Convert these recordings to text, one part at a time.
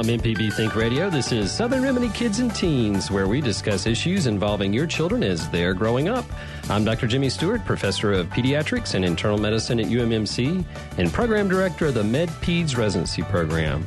From MPB Think Radio, this is Southern Remedy Kids and Teens, where we discuss issues involving your children as they're growing up. I'm Dr. Jimmy Stewart, professor of pediatrics and internal medicine at UMMC, and program director of the MedPeds Residency Program.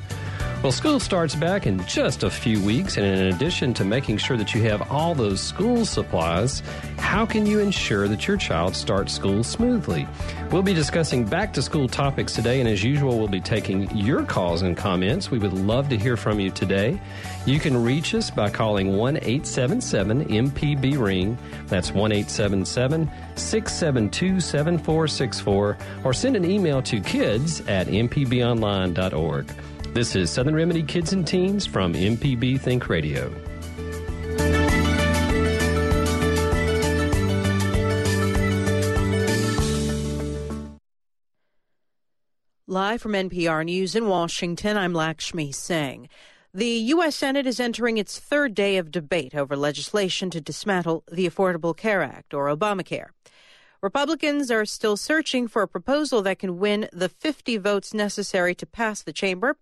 Well, school starts back in just a few weeks, and in addition to making sure that you have all those school supplies, how can you ensure that your child starts school smoothly? We'll be discussing back to school topics today, and as usual, we'll be taking your calls and comments. We would love to hear from you today. You can reach us by calling 1 877 MPB Ring. That's 1 877 672 7464, or send an email to kids at mpbonline.org. This is Southern Remedy Kids and Teens from MPB Think Radio. Live from NPR News in Washington, I'm Lakshmi Singh. The U.S. Senate is entering its third day of debate over legislation to dismantle the Affordable Care Act, or Obamacare. Republicans are still searching for a proposal that can win the 50 votes necessary to pass the chamber.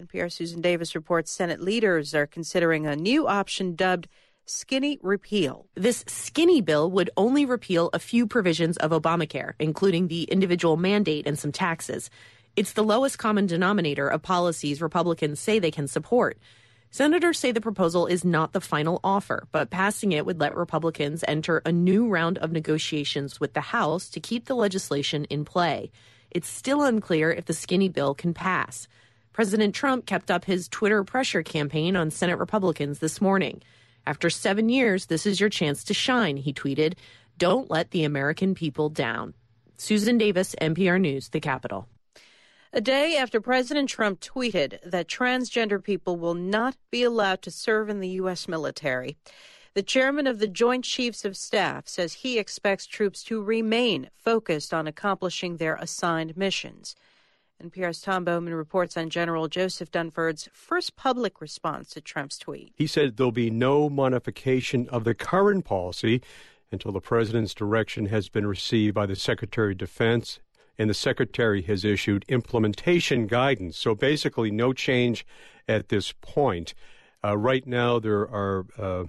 NPR Susan Davis reports Senate leaders are considering a new option dubbed skinny repeal. This skinny bill would only repeal a few provisions of Obamacare, including the individual mandate and some taxes. It's the lowest common denominator of policies Republicans say they can support. Senators say the proposal is not the final offer, but passing it would let Republicans enter a new round of negotiations with the House to keep the legislation in play. It's still unclear if the skinny bill can pass. President Trump kept up his Twitter pressure campaign on Senate Republicans this morning. After seven years, this is your chance to shine, he tweeted. Don't let the American people down. Susan Davis, NPR News, The Capitol. A day after President Trump tweeted that transgender people will not be allowed to serve in the U.S. military, the chairman of the Joint Chiefs of Staff says he expects troops to remain focused on accomplishing their assigned missions. And NPR's Tom Bowman reports on General Joseph Dunford's first public response to Trump's tweet. He said there'll be no modification of the current policy until the president's direction has been received by the Secretary of Defense and the Secretary has issued implementation guidance. So basically, no change at this point. Uh, right now, there are a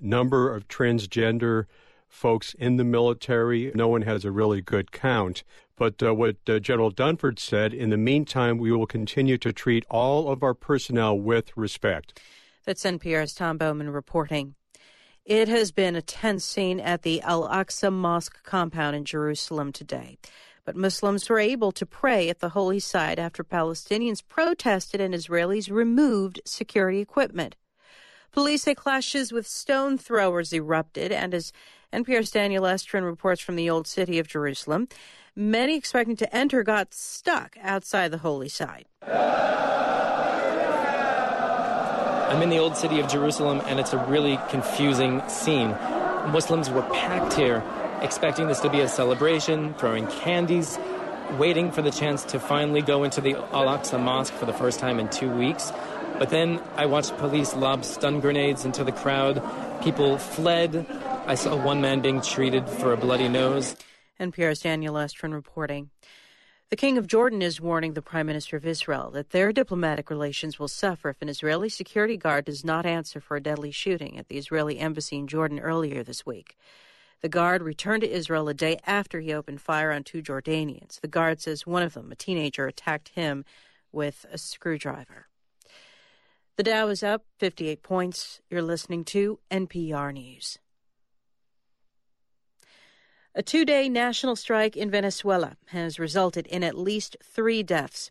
number of transgender folks in the military. No one has a really good count. But uh, what uh, General Dunford said, in the meantime, we will continue to treat all of our personnel with respect. That's NPR's Tom Bowman reporting. It has been a tense scene at the Al Aqsa Mosque compound in Jerusalem today but Muslims were able to pray at the holy site after Palestinians protested and Israelis removed security equipment. Police say clashes with stone throwers erupted, and as NPR's Daniel Estrin reports from the Old City of Jerusalem, many expecting to enter got stuck outside the holy site. I'm in the Old City of Jerusalem, and it's a really confusing scene. Muslims were packed here expecting this to be a celebration, throwing candies, waiting for the chance to finally go into the Al Aqsa Mosque for the first time in two weeks. But then I watched police lob stun grenades into the crowd. People fled. I saw one man being treated for a bloody nose. NPR's Daniel Estrin reporting. The King of Jordan is warning the Prime Minister of Israel that their diplomatic relations will suffer if an Israeli security guard does not answer for a deadly shooting at the Israeli embassy in Jordan earlier this week. The guard returned to Israel a day after he opened fire on two Jordanians. The guard says one of them, a teenager, attacked him with a screwdriver. The Dow is up 58 points. You're listening to NPR News. A two day national strike in Venezuela has resulted in at least three deaths.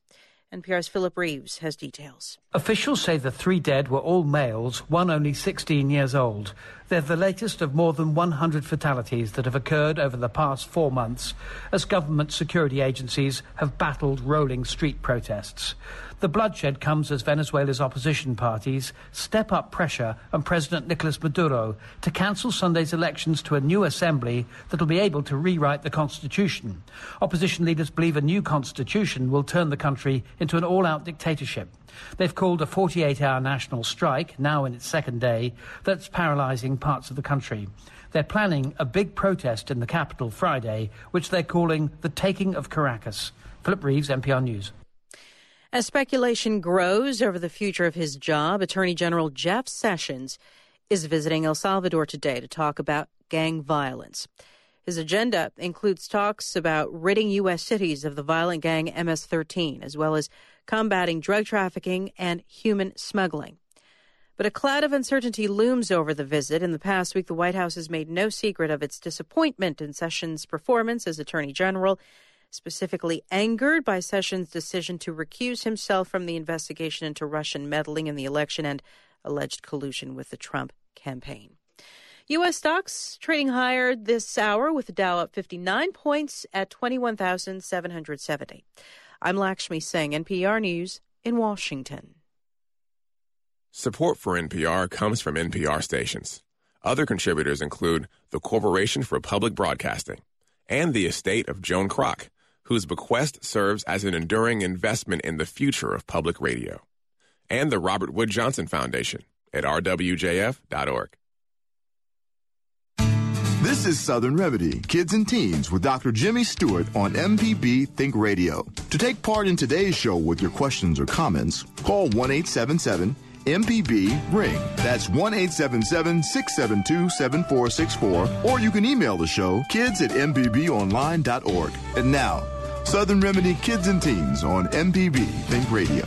NPR's Philip Reeves has details. Officials say the three dead were all males, one only 16 years old. They're the latest of more than 100 fatalities that have occurred over the past four months as government security agencies have battled rolling street protests. The bloodshed comes as Venezuela's opposition parties step up pressure on President Nicolas Maduro to cancel Sunday's elections to a new assembly that will be able to rewrite the constitution. Opposition leaders believe a new constitution will turn the country into an all out dictatorship. They've called a 48 hour national strike, now in its second day, that's paralysing parts of the country. They're planning a big protest in the capital Friday, which they're calling the taking of Caracas. Philip Reeves, NPR News. As speculation grows over the future of his job, Attorney General Jeff Sessions is visiting El Salvador today to talk about gang violence. His agenda includes talks about ridding U.S. cities of the violent gang MS 13, as well as combating drug trafficking and human smuggling. But a cloud of uncertainty looms over the visit. In the past week, the White House has made no secret of its disappointment in Sessions' performance as Attorney General specifically angered by Sessions' decision to recuse himself from the investigation into Russian meddling in the election and alleged collusion with the Trump campaign. U.S. stocks trading higher this hour with the Dow up 59 points at 21,770. I'm Lakshmi Singh, NPR News in Washington. Support for NPR comes from NPR stations. Other contributors include the Corporation for Public Broadcasting and the estate of Joan Kroc whose bequest serves as an enduring investment in the future of public radio, and the Robert Wood Johnson Foundation at rwjf.org. This is Southern Remedy, Kids and Teens with Dr. Jimmy Stewart on MPB Think Radio. To take part in today's show with your questions or comments, call 1 877 MPB Ring. That's 1 877 672 7464. Or you can email the show kids at MPBOnline.org. And now, Southern Remedy Kids and Teens on MPB Think Radio.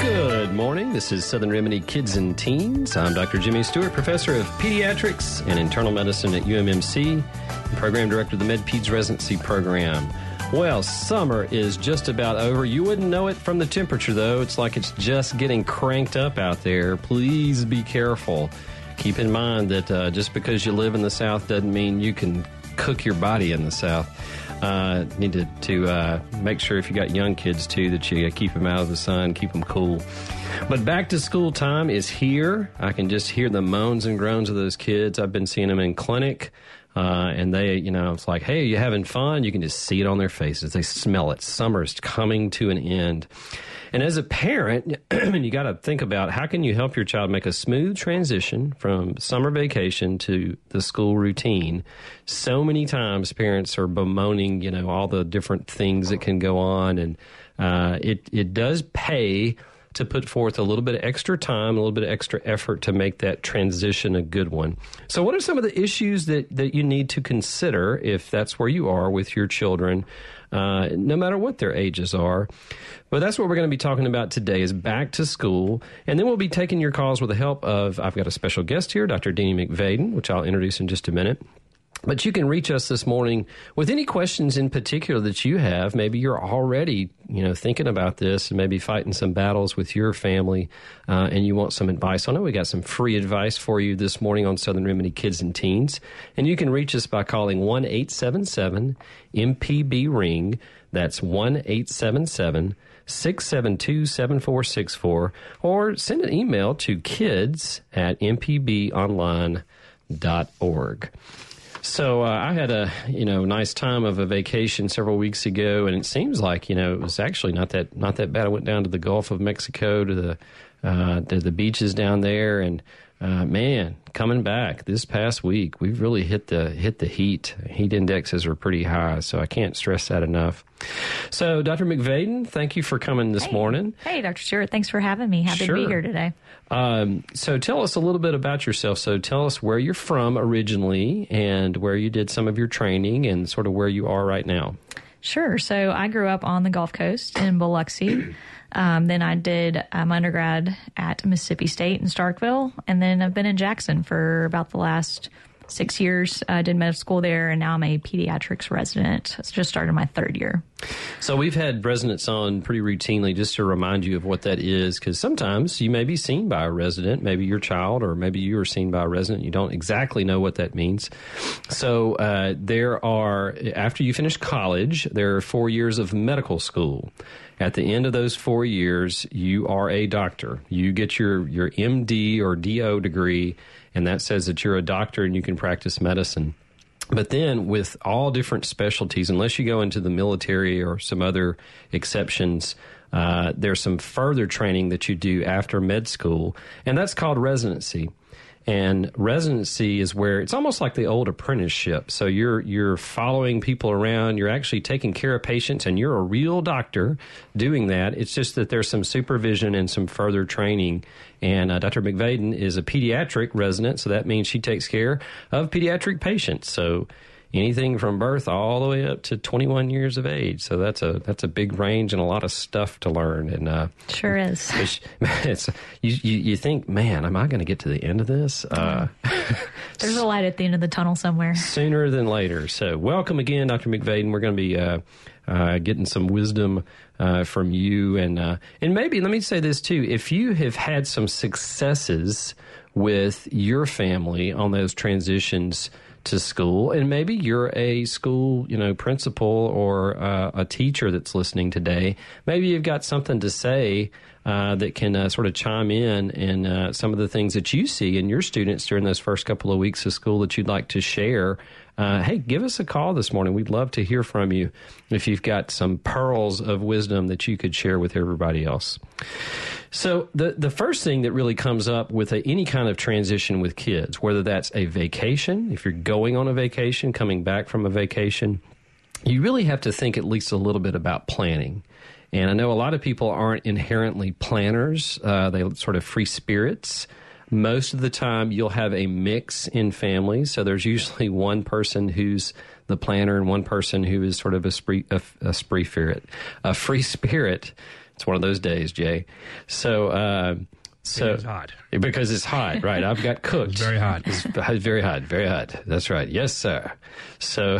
Good morning. This is Southern Remedy Kids and Teens. I'm Dr. Jimmy Stewart, professor of pediatrics and internal medicine at UMMC, and program director of the MedPeds residency program. Well, summer is just about over. You wouldn't know it from the temperature, though. It's like it's just getting cranked up out there. Please be careful keep in mind that uh, just because you live in the South doesn't mean you can cook your body in the South. Uh, need to, to uh, make sure if you got young kids too that you keep them out of the sun, keep them cool. But back to school time is here. I can just hear the moans and groans of those kids. I've been seeing them in clinic. Uh, and they, you know, it's like, hey, you having fun? You can just see it on their faces. They smell it. Summer's coming to an end. And as a parent, you got to think about how can you help your child make a smooth transition from summer vacation to the school routine. So many times parents are bemoaning, you know, all the different things that can go on, and uh, it it does pay to put forth a little bit of extra time, a little bit of extra effort to make that transition a good one. So, what are some of the issues that, that you need to consider if that's where you are with your children, uh, no matter what their ages are? But that's what we're going to be talking about today is back to school. And then we'll be taking your calls with the help of, I've got a special guest here, Dr. Deanie McVaden, which I'll introduce in just a minute. But you can reach us this morning with any questions in particular that you have. Maybe you're already, you know, thinking about this and maybe fighting some battles with your family, uh, and you want some advice. I know we got some free advice for you this morning on Southern Remedy Kids and Teens, and you can reach us by calling one eight seven seven MPB Ring. That's one eight seven seven 672 7464 or send an email to kids at mpbonline.org. So uh, I had a you know nice time of a vacation several weeks ago, and it seems like you know it was actually not that not that bad. I went down to the Gulf of Mexico to the uh, to the beaches down there, and uh, man, coming back this past week, we've really hit the hit the heat. Heat indexes are pretty high, so I can't stress that enough. So, Dr. McVaden, thank you for coming this hey. morning. Hey, Dr. Stewart, thanks for having me. Happy sure. to be here today. Um, so, tell us a little bit about yourself. So, tell us where you're from originally, and where you did some of your training, and sort of where you are right now. Sure. So, I grew up on the Gulf Coast in Biloxi. Um, then I did um, undergrad at Mississippi State in Starkville, and then I've been in Jackson for about the last six years. I did medical school there, and now I'm a pediatrics resident. It's just started my third year. So we've had residents on pretty routinely just to remind you of what that is, because sometimes you may be seen by a resident, maybe your child, or maybe you are seen by a resident. You don't exactly know what that means. So uh, there are, after you finish college, there are four years of medical school. At the end of those four years, you are a doctor. You get your, your MD or DO degree, and that says that you're a doctor and you can practice medicine. But then, with all different specialties, unless you go into the military or some other exceptions, uh, there's some further training that you do after med school, and that's called residency. And residency is where it's almost like the old apprenticeship. So you're you're following people around, you're actually taking care of patients, and you're a real doctor doing that. It's just that there's some supervision and some further training. And uh, Dr. McVaden is a pediatric resident, so that means she takes care of pediatric patients. So anything from birth all the way up to 21 years of age. So that's a that's a big range and a lot of stuff to learn. And uh, sure is. It's, it's you, you, you think, man, am I going to get to the end of this? Uh, There's a light at the end of the tunnel somewhere. Sooner than later. So welcome again, Dr. McVaden. We're going to be. Uh, uh, getting some wisdom uh, from you, and uh, and maybe let me say this too: if you have had some successes with your family on those transitions to school, and maybe you're a school, you know, principal or uh, a teacher that's listening today. Maybe you've got something to say uh, that can uh, sort of chime in and uh, some of the things that you see in your students during those first couple of weeks of school that you'd like to share. Uh, hey, give us a call this morning. We'd love to hear from you if you've got some pearls of wisdom that you could share with everybody else. So the the first thing that really comes up with a, any kind of transition with kids, whether that's a vacation, if you're going on a vacation, coming back from a vacation, you really have to think at least a little bit about planning. And I know a lot of people aren't inherently planners; uh, they sort of free spirits. Most of the time, you'll have a mix in families. So there's usually one person who's the planner and one person who is sort of a spree, a, a spree spirit, a free spirit it's one of those days, Jay. So, uh, so it's hot because it's hot, right? I've got cooked. it's very hot. It's very hot, very hot. That's right. Yes, sir. So,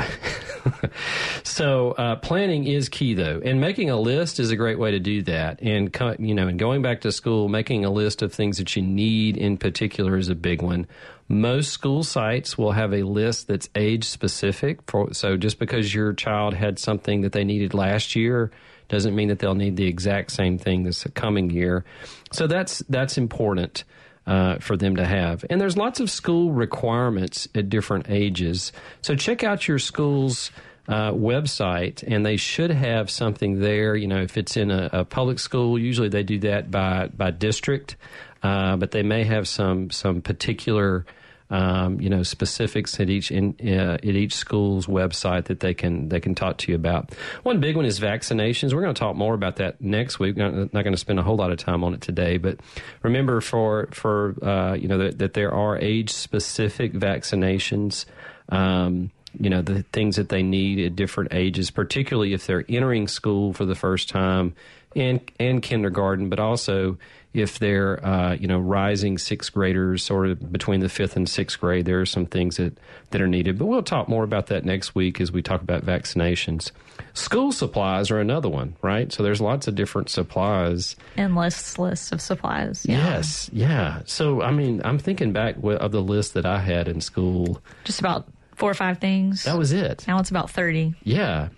so uh, planning is key, though, and making a list is a great way to do that. And you know, and going back to school, making a list of things that you need in particular is a big one. Most school sites will have a list that's age specific. For, so, just because your child had something that they needed last year doesn't mean that they'll need the exact same thing this coming year. So that's that's important uh, for them to have. And there's lots of school requirements at different ages. So check out your school's uh, website, and they should have something there. You know, if it's in a, a public school, usually they do that by by district, uh, but they may have some some particular um, you know specifics at each in, uh, at each school's website that they can they can talk to you about. One big one is vaccinations. We're going to talk more about that next week. We're not, going to spend a whole lot of time on it today, but remember for for uh, you know that, that, there are age specific vaccinations. Um, you know the things that they need at different ages, particularly if they're entering school for the first time and and kindergarten, but also if they're uh, you know rising sixth graders, sort of between the fifth and sixth grade, there are some things that that are needed. But we'll talk more about that next week as we talk about vaccinations. School supplies are another one, right? So there's lots of different supplies. Endless lists of supplies. Yeah. Yes, yeah. So I mean, I'm thinking back of the list that I had in school. Just about four or five things. That was it. Now it's about thirty. Yeah.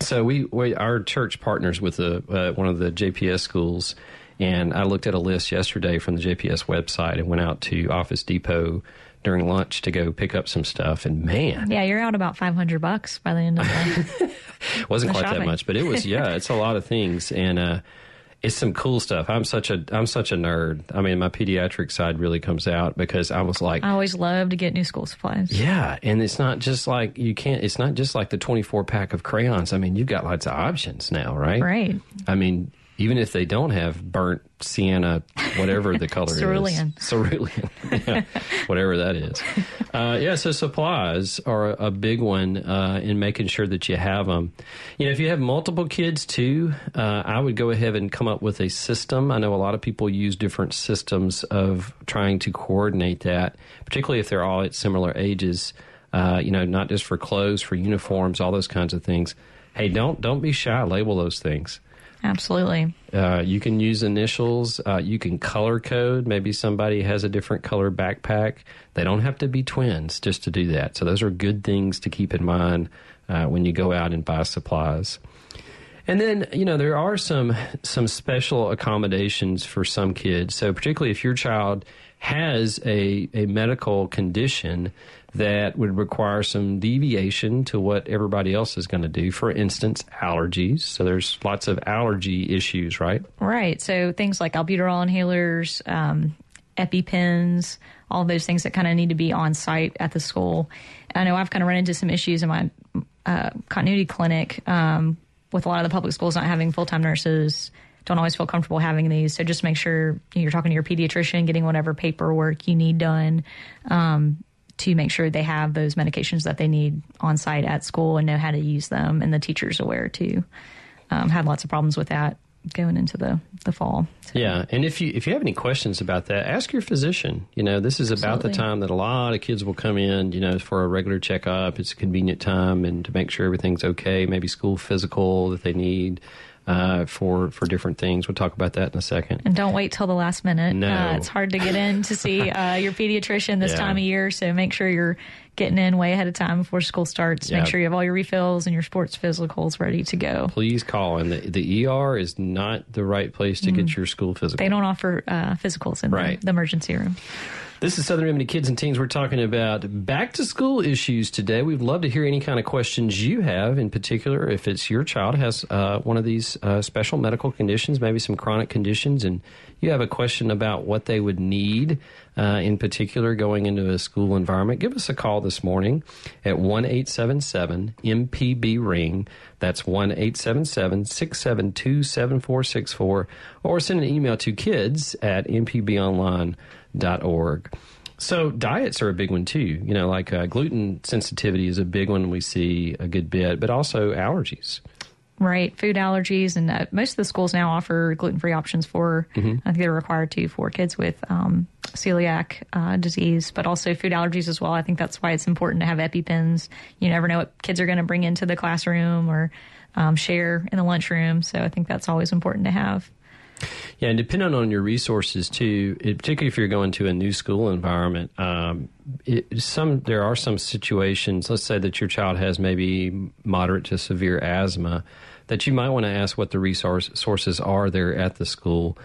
So we, we our church partners with the, uh, one of the JPS schools, and I looked at a list yesterday from the JPS website and went out to Office Depot during lunch to go pick up some stuff. And man, yeah, you're out about five hundred bucks by the end of the. wasn't the quite shopping. that much, but it was. Yeah, it's a lot of things, and uh, it's some cool stuff. I'm such a I'm such a nerd. I mean, my pediatric side really comes out because I was like, I always love to get new school supplies. Yeah, and it's not just like you can't. It's not just like the 24 pack of crayons. I mean, you've got lots of options now, right? Right. I mean, even if they don't have burnt sienna, whatever the color Cerulean. is. Cerulean. yeah, whatever that is. Uh, yeah, so supplies are a big one uh, in making sure that you have them. You know, if you have multiple kids too, uh, I would go ahead and come up with a system. I know a lot of people use different systems of trying to coordinate that, particularly if they're all at similar ages. Uh, you know, not just for clothes, for uniforms, all those kinds of things hey, don't don't be shy. Label those things. Absolutely. Uh, you can use initials. Uh, you can color code. Maybe somebody has a different color backpack. They don't have to be twins just to do that. So those are good things to keep in mind uh, when you go out and buy supplies. And then, you know, there are some some special accommodations for some kids. So particularly if your child has a, a medical condition that would require some deviation to what everybody else is going to do. For instance, allergies. So there's lots of allergy issues, right? Right. So things like albuterol inhalers, um, EpiPens, all those things that kind of need to be on site at the school. I know I've kind of run into some issues in my uh, continuity clinic um, with a lot of the public schools not having full time nurses. Don't always feel comfortable having these. So just make sure you're talking to your pediatrician, getting whatever paperwork you need done. Um, to make sure they have those medications that they need on site at school and know how to use them, and the teachers aware too. Um, had lots of problems with that going into the the fall. So. Yeah, and if you if you have any questions about that, ask your physician. You know, this is about the time that a lot of kids will come in. You know, for a regular checkup. It's a convenient time, and to make sure everything's okay. Maybe school physical that they need uh, for for different things. We'll talk about that in a second. And don't wait till the last minute. No, uh, it's hard to get in to see uh, your pediatrician this yeah. time of year. So make sure you're getting in way ahead of time before school starts. Make sure you have all your refills and your sports physicals ready to go. Please call. And the, the ER is not the right place to mm. get your school physical. They don't offer uh, physicals in right. the, the emergency room. This is Southern Remedy Kids and Teens. We're talking about back to school issues today. We'd love to hear any kind of questions you have, in particular, if it's your child has uh, one of these uh, special medical conditions, maybe some chronic conditions, and you have a question about what they would need, uh, in particular, going into a school environment. Give us a call this morning at 1 877 MPB Ring. That's 1 877 672 7464, or send an email to kids at mpbonline.com org. So diets are a big one too. You know, like uh, gluten sensitivity is a big one we see a good bit, but also allergies. Right, food allergies, and uh, most of the schools now offer gluten-free options for. Mm-hmm. I think they're required to for kids with um, celiac uh, disease, but also food allergies as well. I think that's why it's important to have EpiPens. You never know what kids are going to bring into the classroom or um, share in the lunchroom, so I think that's always important to have. Yeah, and depending on your resources too, particularly if you're going to a new school environment, um, it, some there are some situations. Let's say that your child has maybe moderate to severe asthma, that you might want to ask what the resource sources are there at the school.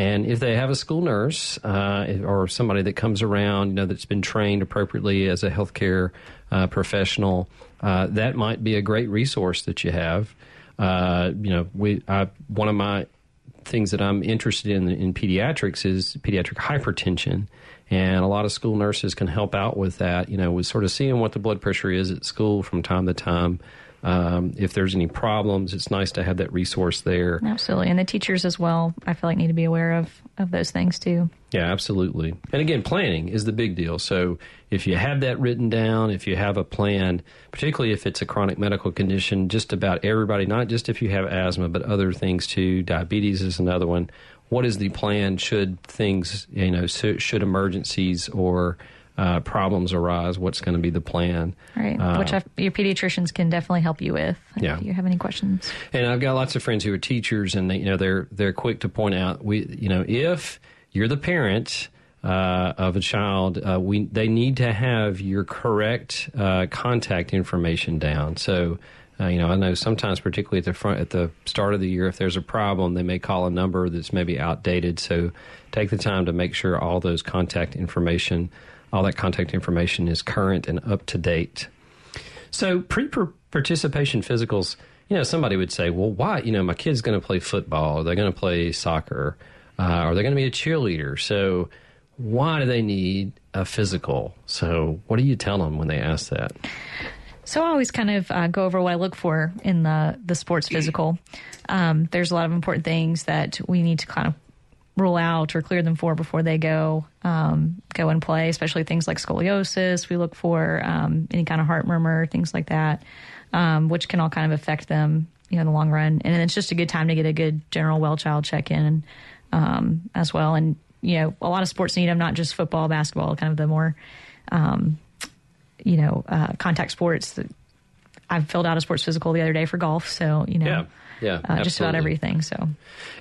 And if they have a school nurse uh, or somebody that comes around, you know, that's been trained appropriately as a healthcare uh, professional, uh, that might be a great resource that you have. Uh, you know, we I, one of my things that I'm interested in in pediatrics is pediatric hypertension. And a lot of school nurses can help out with that, you know, with sort of seeing what the blood pressure is at school from time to time. Um, if there's any problems, it's nice to have that resource there. Absolutely. And the teachers as well, I feel like need to be aware of, of those things too. Yeah, absolutely. And again, planning is the big deal. So if you have that written down, if you have a plan, particularly if it's a chronic medical condition, just about everybody, not just if you have asthma, but other things too, diabetes is another one. What is the plan should things, you know, should emergencies or uh, problems arise, what's going to be the plan. Right, uh, which I've, your pediatricians can definitely help you with yeah. if you have any questions. And I've got lots of friends who are teachers, and they, you know they're they're quick to point out we you know if you're the parent. Uh, of a child, uh, we they need to have your correct uh, contact information down. So, uh, you know, I know sometimes, particularly at the front at the start of the year, if there's a problem, they may call a number that's maybe outdated. So, take the time to make sure all those contact information all that contact information is current and up to date. So pre participation physicals, you know, somebody would say, well, why? You know, my kid's going to play football, or they're going to play soccer, uh, or they're going to be a cheerleader. So why do they need a physical? So what do you tell them when they ask that? So I always kind of uh, go over what I look for in the the sports physical. Um, there's a lot of important things that we need to kind of rule out or clear them for before they go um, go and play, especially things like scoliosis. We look for um, any kind of heart murmur, things like that, um, which can all kind of affect them, you know, in the long run. And it's just a good time to get a good general well child check in um, as well. And you know, a lot of sports need them, not just football, basketball, kind of the more, um, you know, uh, contact sports. I filled out a sports physical the other day for golf, so you know. Yeah. Yeah, uh, just about everything. So,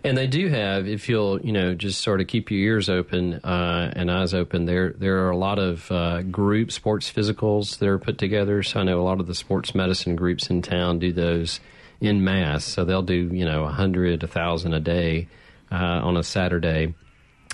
And they do have, if you'll, you know, just sort of keep your ears open uh, and eyes open. There, there are a lot of uh, group sports physicals that are put together. So I know a lot of the sports medicine groups in town do those in mass. So they'll do, you know, a hundred, a thousand a day uh, on a Saturday.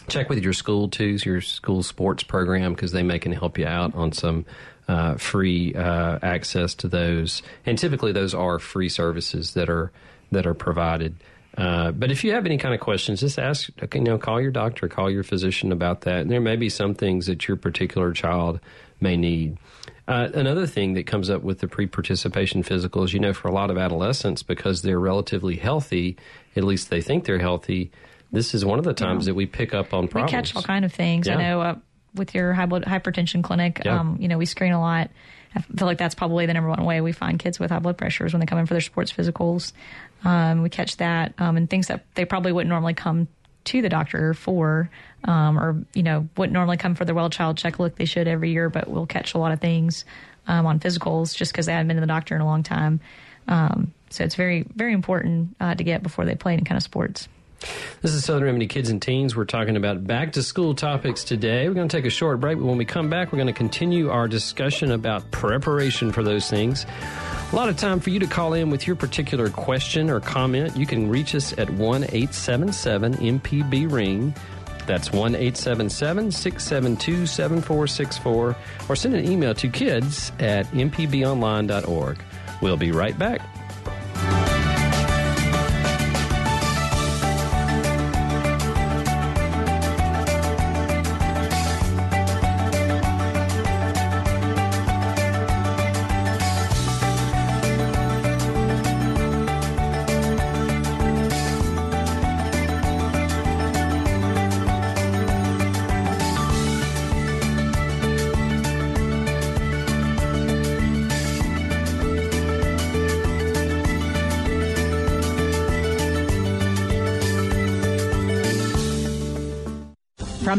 Check with your school too, your school sports program, because they may can help you out on some uh, free uh, access to those. And typically, those are free services that are that are provided. Uh, but if you have any kind of questions, just ask. You know, call your doctor, call your physician about that. And there may be some things that your particular child may need. Uh, another thing that comes up with the pre-participation physicals, you know, for a lot of adolescents, because they're relatively healthy, at least they think they're healthy. This is one of the times that we pick up on problems. we catch all kind of things. I know uh, with your high blood hypertension clinic, Yeah. um, you know, we screen a lot. I feel like that's probably the number one way we find kids with high blood pressures when they come in for their sports physicals. Um, we catch that um, and things that they probably wouldn't normally come to the doctor for, um, or you know, wouldn't normally come for their well child check. Look, they should every year, but we'll catch a lot of things um, on physicals just because they haven't been to the doctor in a long time. Um, so it's very, very important uh, to get before they play any kind of sports. This is Southern Remedy Kids and Teens. We're talking about back to school topics today. We're going to take a short break, but when we come back, we're going to continue our discussion about preparation for those things. A lot of time for you to call in with your particular question or comment. You can reach us at 1 877 MPB Ring. That's 1 877 672 7464. Or send an email to kids at mpbonline.org. We'll be right back.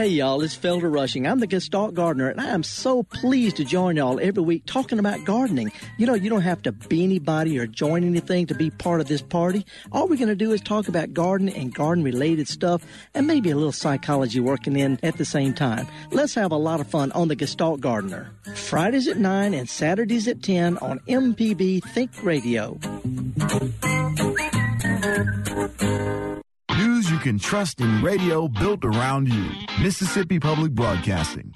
Hey y'all, it's Felder Rushing. I'm the Gestalt Gardener, and I am so pleased to join y'all every week talking about gardening. You know, you don't have to be anybody or join anything to be part of this party. All we're going to do is talk about gardening and garden related stuff, and maybe a little psychology working in at the same time. Let's have a lot of fun on the Gestalt Gardener. Fridays at 9 and Saturdays at 10 on MPB Think Radio. Can trust in radio built around you. Mississippi Public Broadcasting.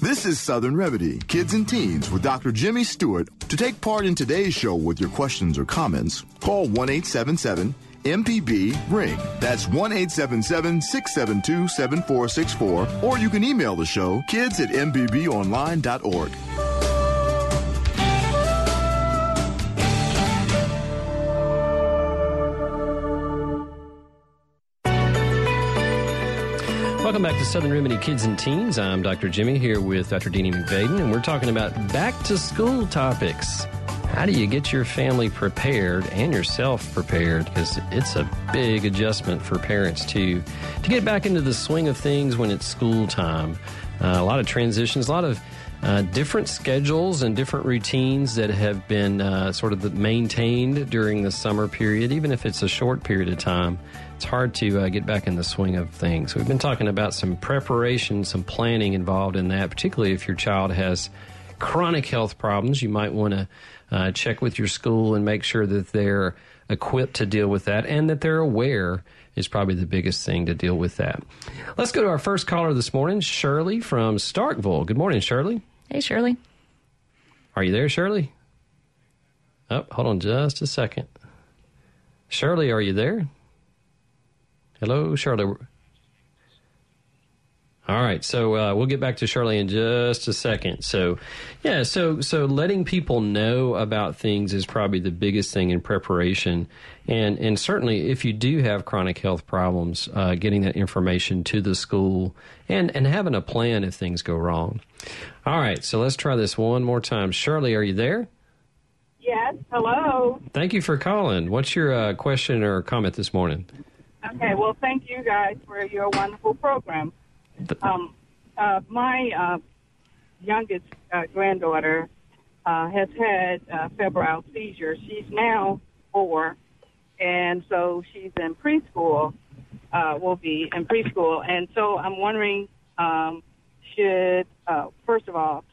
This is Southern Remedy, Kids and Teens with Dr. Jimmy Stewart. To take part in today's show with your questions or comments, call 1 877 MPB Ring. That's 1 877 672 7464. Or you can email the show kids at MPBOnline.org. back to Southern Remedy Kids and Teens. I'm Dr. Jimmy here with Dr. Deanie McVaden, and we're talking about back to school topics. How do you get your family prepared and yourself prepared? Because it's a big adjustment for parents to to get back into the swing of things when it's school time. Uh, a lot of transitions, a lot of uh, different schedules and different routines that have been uh, sort of maintained during the summer period, even if it's a short period of time. It's hard to uh, get back in the swing of things. We've been talking about some preparation, some planning involved in that, particularly if your child has chronic health problems. You might want to uh, check with your school and make sure that they're equipped to deal with that and that they're aware is probably the biggest thing to deal with that. Let's go to our first caller this morning, Shirley from Starkville. Good morning, Shirley. Hey, Shirley. Are you there, Shirley? Oh, hold on just a second. Shirley, are you there? Hello, Shirley. All right, so uh, we'll get back to Charlie in just a second. So, yeah, so so letting people know about things is probably the biggest thing in preparation, and and certainly if you do have chronic health problems, uh, getting that information to the school and and having a plan if things go wrong. All right, so let's try this one more time. Shirley, are you there? Yes. Hello. Thank you for calling. What's your uh, question or comment this morning? Okay. Well, thank you guys for your wonderful program. Um, uh, my uh, youngest uh, granddaughter uh, has had uh, febrile seizures. She's now four, and so she's in preschool. Uh, will be in preschool, and so I'm wondering, um, should uh, first of all,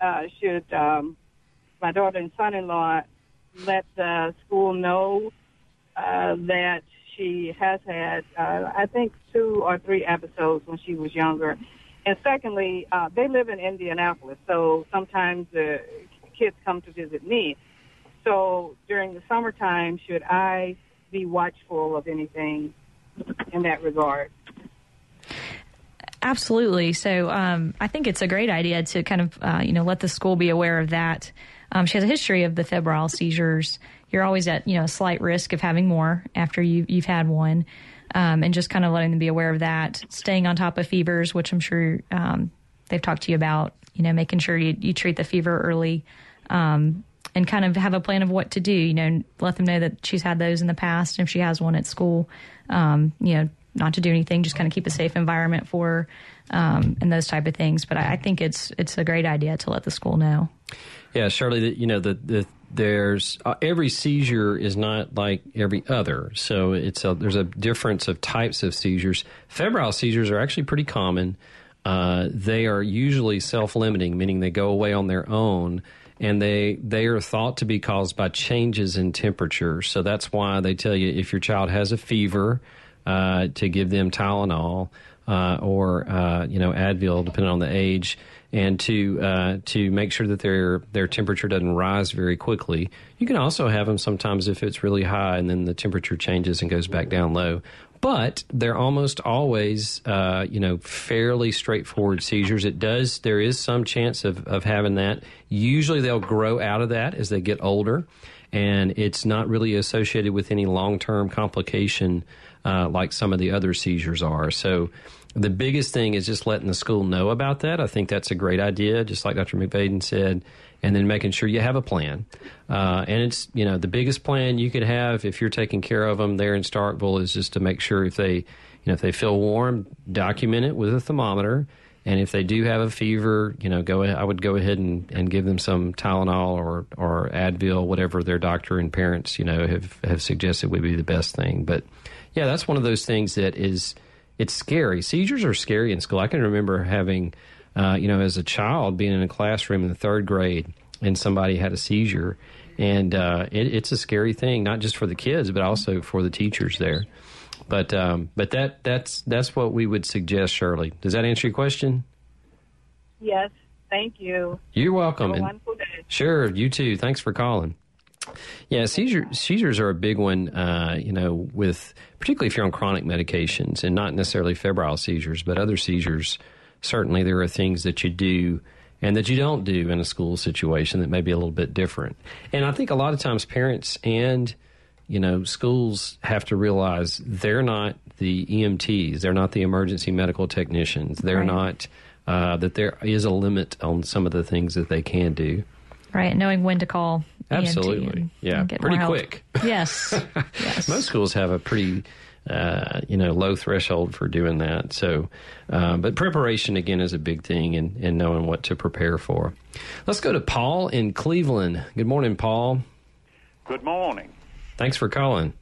uh, should um, my daughter and son-in-law let the school know uh, that she has had, uh, I think, two or three episodes when she was younger. And secondly, uh, they live in Indianapolis, so sometimes the kids come to visit me. So during the summertime, should I be watchful of anything in that regard? Absolutely. So um, I think it's a great idea to kind of, uh, you know, let the school be aware of that. Um, she has a history of the febrile seizures. You're always at, you know, a slight risk of having more after you, you've had one. Um, and just kind of letting them be aware of that. Staying on top of fevers, which I'm sure um, they've talked to you about, you know, making sure you, you treat the fever early um, and kind of have a plan of what to do. You know, let them know that she's had those in the past. And if she has one at school, um, you know, not to do anything, just kind of keep a safe environment for her um, and those type of things. But I, I think it's it's a great idea to let the school know. Yeah, Shirley, you know, the, the there's uh, every seizure is not like every other. So it's a, there's a difference of types of seizures. Febrile seizures are actually pretty common. Uh, they are usually self-limiting, meaning they go away on their own, and they they are thought to be caused by changes in temperature. So that's why they tell you if your child has a fever, uh, to give them Tylenol uh, or uh, you know Advil, depending on the age and to uh, to make sure that their their temperature doesn't rise very quickly. You can also have them sometimes if it's really high and then the temperature changes and goes back down low. But they're almost always, uh, you know, fairly straightforward seizures. It does. There is some chance of, of having that. Usually, they'll grow out of that as they get older, and it's not really associated with any long term complication uh, like some of the other seizures are. So, the biggest thing is just letting the school know about that. I think that's a great idea, just like Dr. McVaden said, and then making sure you have a plan. Uh, and it's, you know, the biggest plan you could have if you're taking care of them there in Starkville is just to make sure if they, you know, if they feel warm, document it with a thermometer. And if they do have a fever, you know, go. I would go ahead and, and give them some Tylenol or or Advil, whatever their doctor and parents, you know, have have suggested would be the best thing. But yeah, that's one of those things that is it's scary. Seizures are scary in school. I can remember having, uh, you know, as a child being in a classroom in the third grade and somebody had a seizure, and uh, it, it's a scary thing, not just for the kids but also for the teachers there. But um, but that that's that's what we would suggest, Shirley. Does that answer your question? Yes. Thank you. You're welcome. Have a wonderful day. Sure, you too. Thanks for calling. Yeah, seizure, seizures are a big one, uh, you know, with particularly if you're on chronic medications and not necessarily febrile seizures, but other seizures. Certainly, there are things that you do and that you don't do in a school situation that may be a little bit different. And I think a lot of times parents and you know schools have to realize they're not the EMTs, they're not the emergency medical technicians, they're Right. not uh, that there is a limit on some of the things that they can do. Right, knowing when to call. EMT Absolutely. and- Yeah, and get pretty more help. quick. Yes. Most schools have a pretty, uh, you know, low threshold for doing that. So, uh, but preparation again is a big thing, and, and knowing what to prepare for. Let's go to Paul in Cleveland. Good morning, Paul. Good morning. Thanks for calling.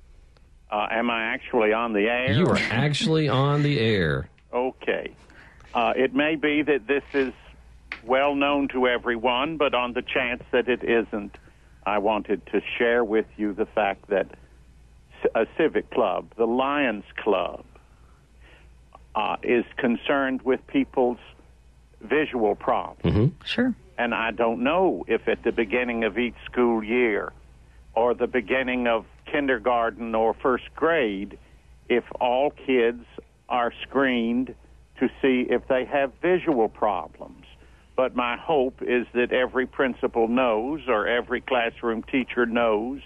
Uh, am I actually on the air? You are actually on the air. Okay. Uh, it may be that this is well known to everyone, but on the chance that it isn't, I wanted to share with you the fact that a civic club, the Lions Club, uh, is concerned with people's visual problems. Sure. And I don't know if at the beginning of each school year or the beginning of kindergarten or first grade, if all kids are screened to see if they have visual problems. But my hope is that every principal knows or every classroom teacher knows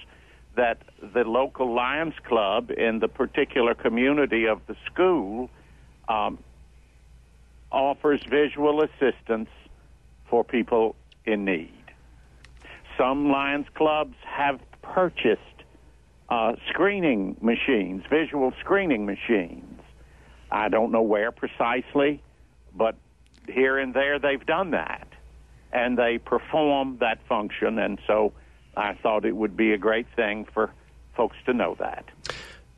that the local Lions Club in the particular community of the school um, offers visual assistance for people in need. Some Lions clubs have purchased uh, screening machines, visual screening machines. I don't know where precisely, but here and there they've done that. And they perform that function, and so I thought it would be a great thing for folks to know that.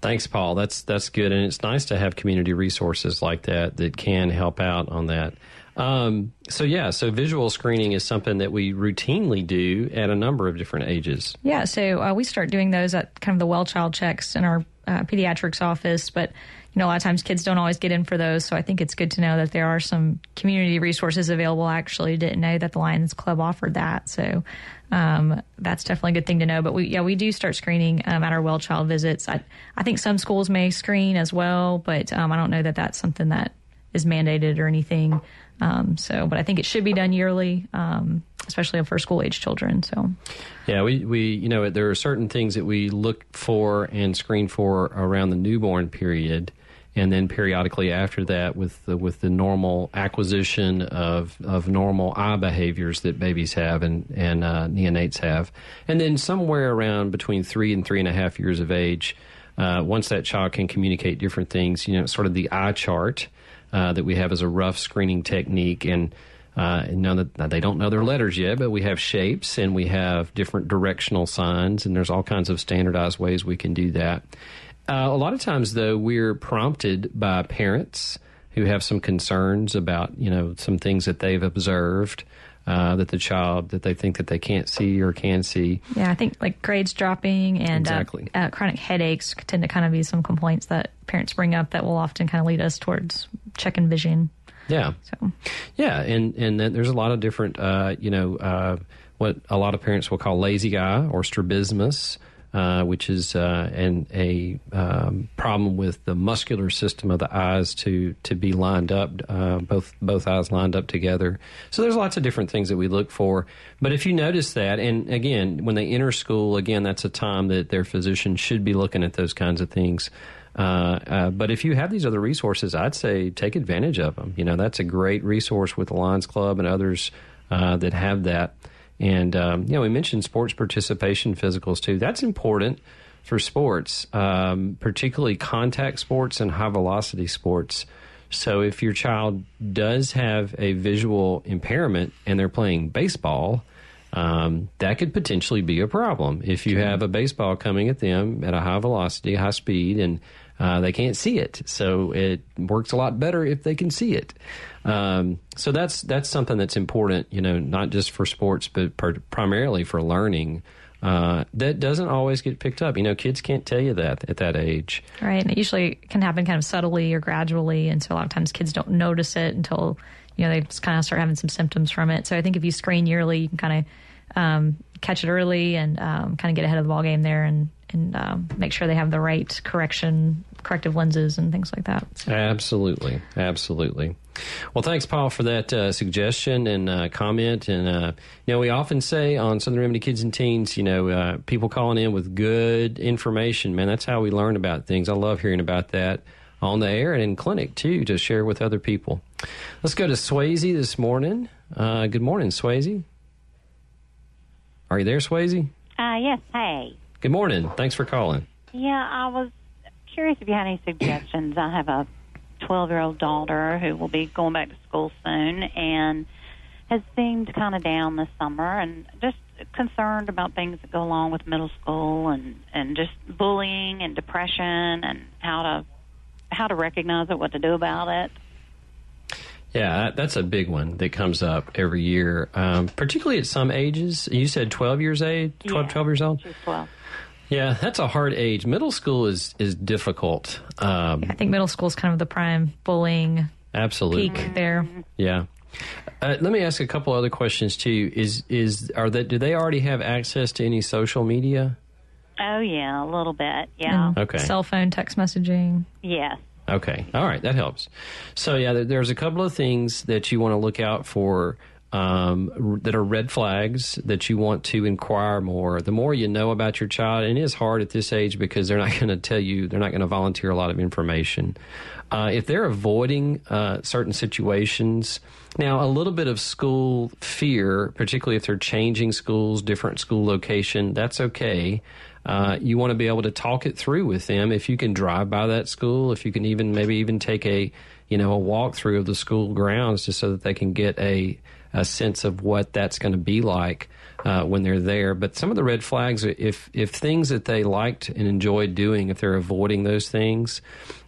Thanks, Paul. That's that's good, and it's nice to have community resources like that that can help out on that. Um, so yeah, so visual screening is something that we routinely do at a number of different ages. Yeah, so uh, we start doing those at kind of the well child checks in our uh, pediatrics office, but you know, a lot of times kids don't always get in for those. So I think it's good to know that there are some community resources available. I actually didn't know that the Lions Club offered that. So um, that's definitely a good thing to know. But we, yeah, we do start screening um, at our well child visits. I, I think some schools may screen as well, but um, I don't know that that's something that is mandated or anything. Um, so, but I think it should be done yearly, um, especially for school age children. So, yeah, we, we, you know, there are certain things that we look for and screen for around the newborn period and then periodically after that with the, with the normal acquisition of of normal eye behaviors that babies have and and uh, neonates have, and then somewhere around between three and three and a half years of age, uh, once that child can communicate different things, you know, sort of the eye chart uh, that we have as a rough screening technique and. Uh, that they don't know their letters yet, but we have shapes and we have different directional signs, and there's all kinds of standardized ways we can do that. Uh, a lot of times, though, we're prompted by parents who have some concerns about, you know, some things that they've observed. Uh, that the child that they think that they can't see or can see. Yeah, I think like grades dropping and uh, exactly. uh, uh, chronic headaches tend to kind of be some complaints that parents bring up that will often kind of lead us towards checking vision. Yeah. So. Yeah, and and there's a lot of different, uh, you know, uh, what a lot of parents will call lazy eye or strabismus. Uh, which is uh, an, a um, problem with the muscular system of the eyes to to be lined up, uh, both both eyes lined up together. So there's lots of different things that we look for. But if you notice that, and again, when they enter school, again, that's a time that their physician should be looking at those kinds of things. Uh, uh, but if you have these other resources, I'd say take advantage of them. You know, that's a great resource with the Lions Club and others that have that. And, um, you know, we mentioned sports participation physicals too. That's important for sports, um, particularly contact sports and high velocity sports. So if your child does have a visual impairment and they're playing baseball, um, that could potentially be a problem. If you have a baseball coming at them at a high velocity, high speed, and uh, they can't see it, so it works a lot better if they can see it. Um, so that's that's something that's important, you know, not just for sports, but per- primarily for learning. Uh, that doesn't always get picked up. You know, kids can't tell you that at that age. Right. And it usually can happen kind of subtly or gradually. And so a lot of times kids don't notice it until, you know, they just kind of start having some symptoms from it. So I think if you screen yearly, you can kind of um, catch it early and um, kind of get ahead of the ball game there and, and um, make sure they have the right correction, corrective lenses and things like that. So. Absolutely. Absolutely. Well, thanks, Paul, for that uh, suggestion and uh, comment. And uh, you know, we often say on Southern Remedy Kids and Teens, you know, uh, people calling in with good information. Man, that's how we learn about things. I love hearing about that on the air and in clinic too to share with other people. Let's go to Swayze this morning. Uh, good morning, Swayze. Are you there, Swayze? Uh, yes. Hey. Good morning. Thanks for calling. Yeah, I was curious if you had any suggestions. I have a 12 year old daughter who will be going back to school soon and has seemed kind of down this summer and just concerned about things that go along with middle school and and just bullying and depression and how to how to recognize it, what to do about it. Yeah, that's a big one that comes up every year, um, particularly at some ages. You said 12 years age, 12, yeah, 12 years old? She's 12. Yeah, that's a hard age. Middle school is is difficult. Um, I think middle school is kind of the prime bullying absolutely peak there. Yeah. Uh, let me ask a couple other questions too. Is is are that do they already have access to any social media? Oh yeah, a little bit. Yeah. Okay. Cell phone, text messaging. Yes. Okay. All right. That helps. So, yeah, there, there's a couple of things that you want to look out for um, that are red flags that you want to inquire more. The more you know about your child, and it is hard at this age because they're not going to tell you, they're not going to volunteer a lot of information. Uh, if they're avoiding uh, certain situations, now a little bit of school fear, particularly if they're changing schools, different school location, that's okay. Uh, you want to be able to talk it through with them. If you can drive by that school, if you can even maybe even take a you know a walk through of the school grounds just so that they can get a a sense of what that's going to be like uh, when they're there. But some of the red flags, if if things that they liked and enjoyed doing, if they're avoiding those things,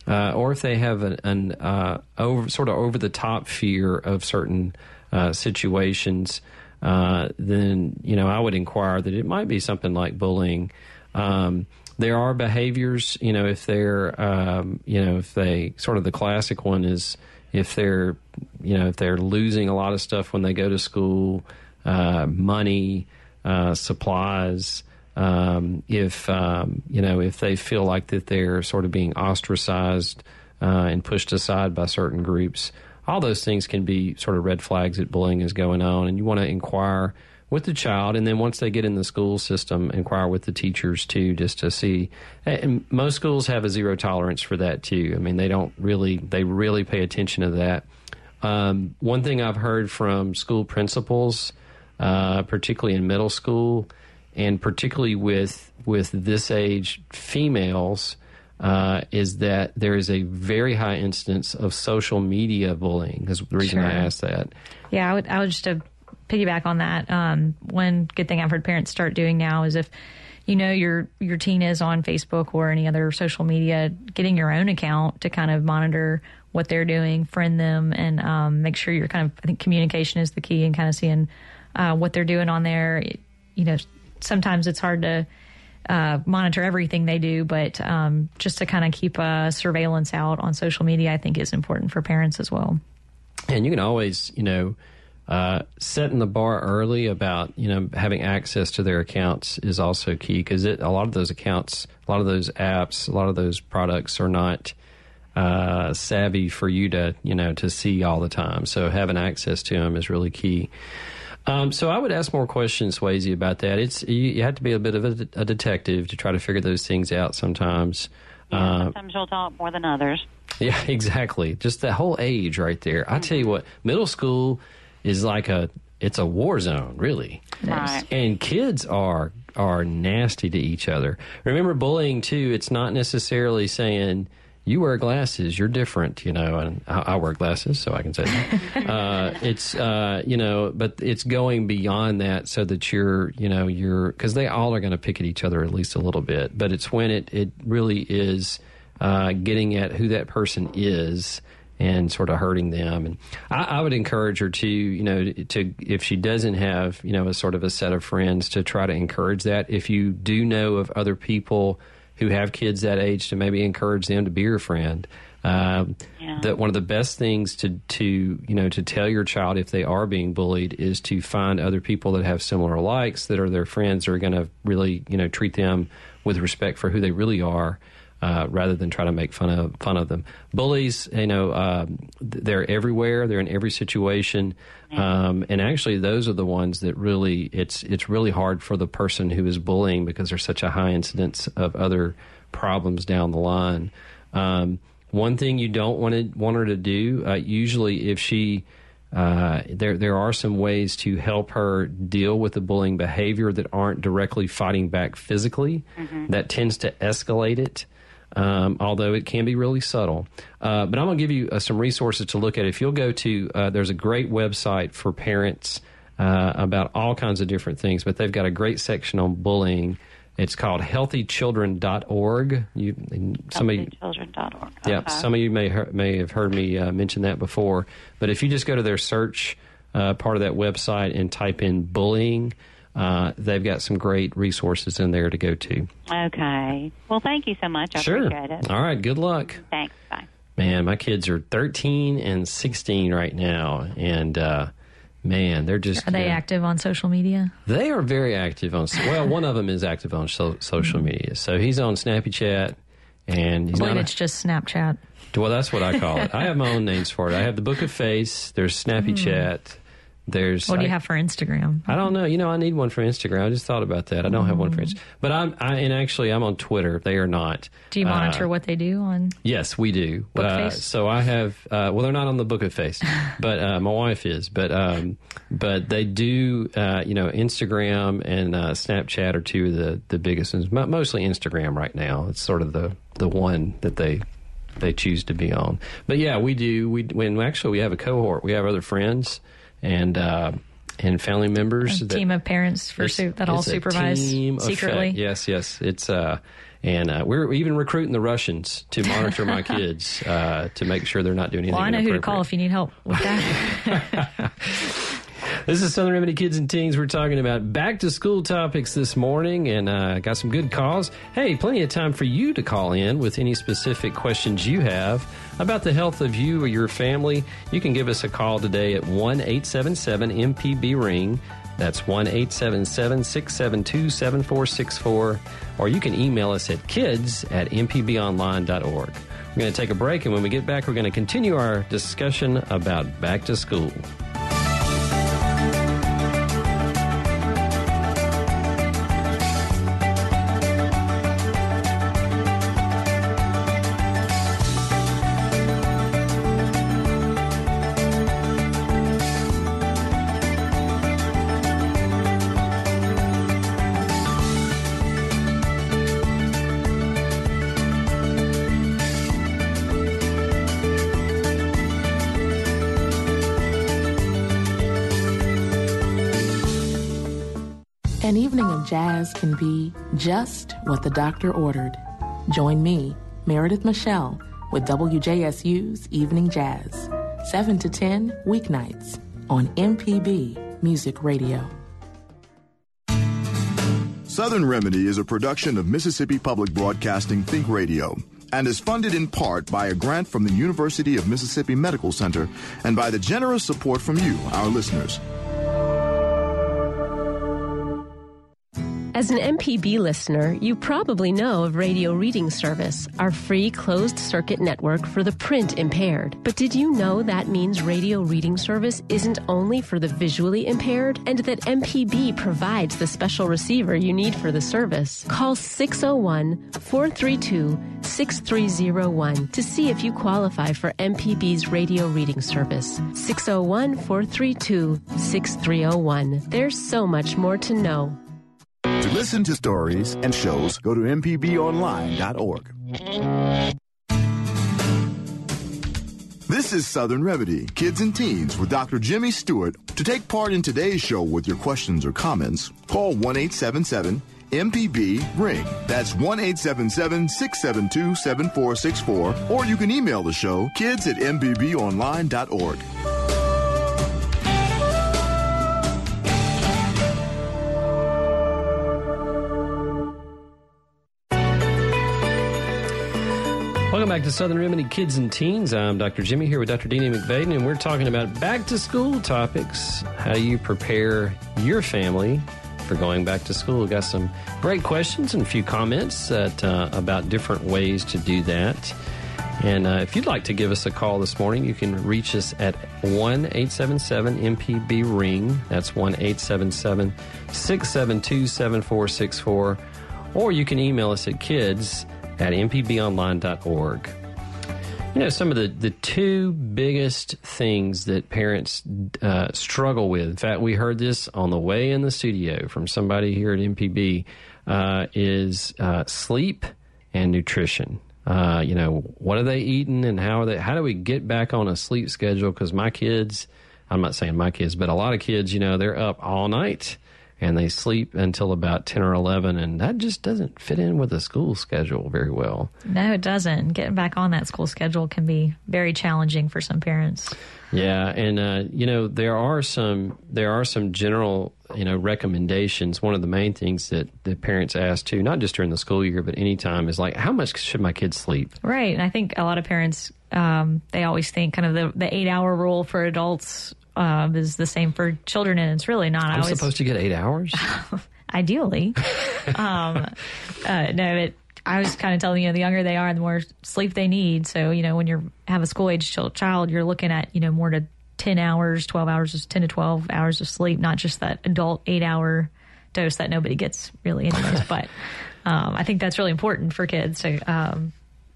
uh, or if they have an, an uh, over sort of over the top fear of certain uh, situations, uh, then you know I would inquire that it might be something like bullying. Um, there are behaviors, you know, if they're, um, you know, if they sort of the classic one is if they're, you know, if they're losing a lot of stuff when they go to school, uh, money, uh, supplies, um, if, um, you know, if they feel like that they're sort of being ostracized uh, and pushed aside by certain groups, all those things can be sort of red flags that bullying is going on. And you want to inquire with the child, and then once they get in the school system, inquire with the teachers too, just to see. And most schools have a zero tolerance for that too. I mean, they don't really, they really pay attention to that. Um, one thing I've heard from school principals, uh, particularly in middle school, and particularly with with this age females, uh, is that there is a very high incidence of social media bullying. Is the reason I asked that. Yeah, I would, I would just to piggyback on that. Um, one good thing I've heard parents start doing now is if you know your your teen is on Facebook or any other social media, getting your own account to kind of monitor what they're doing, friend them, and um, make sure you're kind of. I think communication is the key, and kind of seeing uh, what they're doing on there. You know, sometimes it's hard to uh, monitor everything they do, but um, just to kind of keep surveillance out on social media, I think is important for parents as well. And you can always, you know, uh, setting the bar early about you know having access to their accounts is also key because a lot of those accounts, a lot of those apps, a lot of those products are not uh, savvy for you to you know to see all the time. So having access to them is really key. Um, so I would ask more questions, Swayze, about that. It's you, you have to be a bit of a, a detective to try to figure those things out sometimes. Uh, Sometimes you'll talk more than others. yeah, exactly. Just that whole age right there. I tell you what, middle school is like a it's a war zone, really. Right. And kids are are nasty to each other. Remember bullying too, it's not necessarily saying you wear glasses, you're different, you know, and I, I wear glasses, so I can say that. uh, it's, uh, you know, but it's going beyond that so that you're, you know, you're, because they all are going to pick at each other at least a little bit, but it's when it, it really is uh, getting at who that person is and sort of hurting them. And I, I would encourage her to, you know, to if she doesn't have, you know, a sort of a set of friends to try to encourage that. If you do know of other people who have kids that age, to maybe encourage them to be your friend. Um, That one of the best things to to you know to tell your child if they are being bullied is to find other people that have similar likes that are their friends that are going to really you know treat them with respect for who they really are uh, rather than try to make fun of fun of them. Bullies, you know, um, they're everywhere. They're in every situation, um, and actually, those are the ones that really it's it's really hard for the person who is bullying because there's such a high incidence of other problems down the line. Um, one thing you don't want to want her to do, uh, usually, if she uh, there there are some ways to help her deal with the bullying behavior that aren't directly fighting back physically. That tends to escalate it. Um, although it can be really subtle. Uh, but I'm going to give you uh, some resources to look at. If you'll go to, uh, there's a great website for parents uh, about all kinds of different things, but they've got a great section on bullying. It's called healthychildren.org. You, and somebody, Children.org. yeah, Okay. some of you may may have heard me uh, mention that before. But if you just go to their search uh, part of that website and type in bullying, uh, they've got some great resources in there to go to. Okay. Well, thank you so much. I sure. appreciate it. All right. Good luck. Thanks. Bye. Man, my kids are 13 and 16 right now, and uh, man, they're just Are they active on social media? they are very active on. Well, one of them is active on so, social Mm-hmm. media, so he's on Snappy Chat, and he's I not. it's just Snapchat. Well, that's what I call it. I have my own names for it. I have the Book of Face. There's Snappy Hmm. Chat. There's What do you I- have for Instagram? I don't know. You know, I need one for Instagram. I just thought about that. I don't have one for Instagram, but I'm. I, and actually, I'm on Twitter. They are not. Do you monitor Uh, what they do on? Yes, we do. Uh, so I have. Uh, well, they're not on the Book of Face, but uh, my wife is. But um, but they do. Uh, you know, Instagram and uh, Snapchat are two of the the biggest ones. Mo- Mostly Instagram right now. It's sort of the the one that they they choose to be on. But yeah, we do. We when actually we have a cohort. We have other friends and. Uh, and family members A that team of parents for that all supervise team secretly. effect. Yes, yes. It's uh, and uh, we're even recruiting the Russians to monitor my kids uh, to make sure they're not doing anything. Well, I know who to call if you need help with that. This is Southern Remedy Kids and Teens. We're talking about back to school topics this morning and uh, got some good calls. Hey, plenty of time for you to call in with any specific questions you have about the health of you or your family. You can give us a call today at 1 877 MPB Ring. That's 1 877 672 7464. Or you can email us at kids at mpbonline.org. We're going to take a break, and when we get back, we're going to continue our discussion about back to school. Evening of jazz can be just what the doctor ordered. Join me, Meredith Michelle, with WJSU's Evening Jazz, 7 to 10 weeknights on MPB Music Radio. Southern Remedy is a production of Mississippi Public Broadcasting Think Radio and is funded in part by a grant from the University of Mississippi Medical Center and by the generous support from you, our listeners. As an MPB listener, you probably know of Radio Reading Service, our free closed circuit network for the print impaired. But did you know that means Radio Reading Service isn't only for the visually impaired and that MPB provides the special receiver you need for the service? Call 601 432 6301 to see if you qualify for MPB's Radio Reading Service. 601 432 6301. There's so much more to know. To listen to stories and shows, go to mpbonline.org. This is Southern Remedy, Kids and Teens with Dr. Jimmy Stewart. To take part in today's show with your questions or comments, call 1 877 MPB Ring. That's 1 877 672 7464. Or you can email the show kids at mpbonline.org. Welcome back to Southern Remedy Kids and Teens. I'm Dr. Jimmy here with Dr. Deanie McVaden, and we're talking about back to school topics. How you prepare your family for going back to school? We got some great questions and a few comments that, uh, about different ways to do that. And uh, if you'd like to give us a call this morning, you can reach us at 1 877 MPB Ring. That's 1 877 672 7464. Or you can email us at kids at mpbonline.org. You know, some of the, the two biggest things that parents uh, struggle with, in fact, we heard this on the way in the studio from somebody here at MPB, uh, is uh, sleep and nutrition. Uh, you know, what are they eating and how are they, how do we get back on a sleep schedule? Because my kids, I'm not saying my kids, but a lot of kids, you know, they're up all night and they sleep until about 10 or 11 and that just doesn't fit in with the school schedule very well no, it doesn't. Getting back on that school schedule can be very challenging for some parents. yeah and uh, you know there are some there are some general you know recommendations one of the main things that the parents ask too not just during the school year but anytime is like how much should my kids sleep Right. And I think a lot of parents, um, they always think kind of the, the eight hour rule for adults um, is the same for children, and it's really not. I i'm always, supposed to get eight hours ideally. um, uh, no, it, I was kind of telling you, the younger they are, the more sleep they need. So, you know, when you have a school age child, you're looking at, you know, more to 10 hours, 12 hours, 10 to 12 hours of sleep, not just that adult eight hour dose that nobody gets really anyways. but um, I think that's really important for kids. So, um,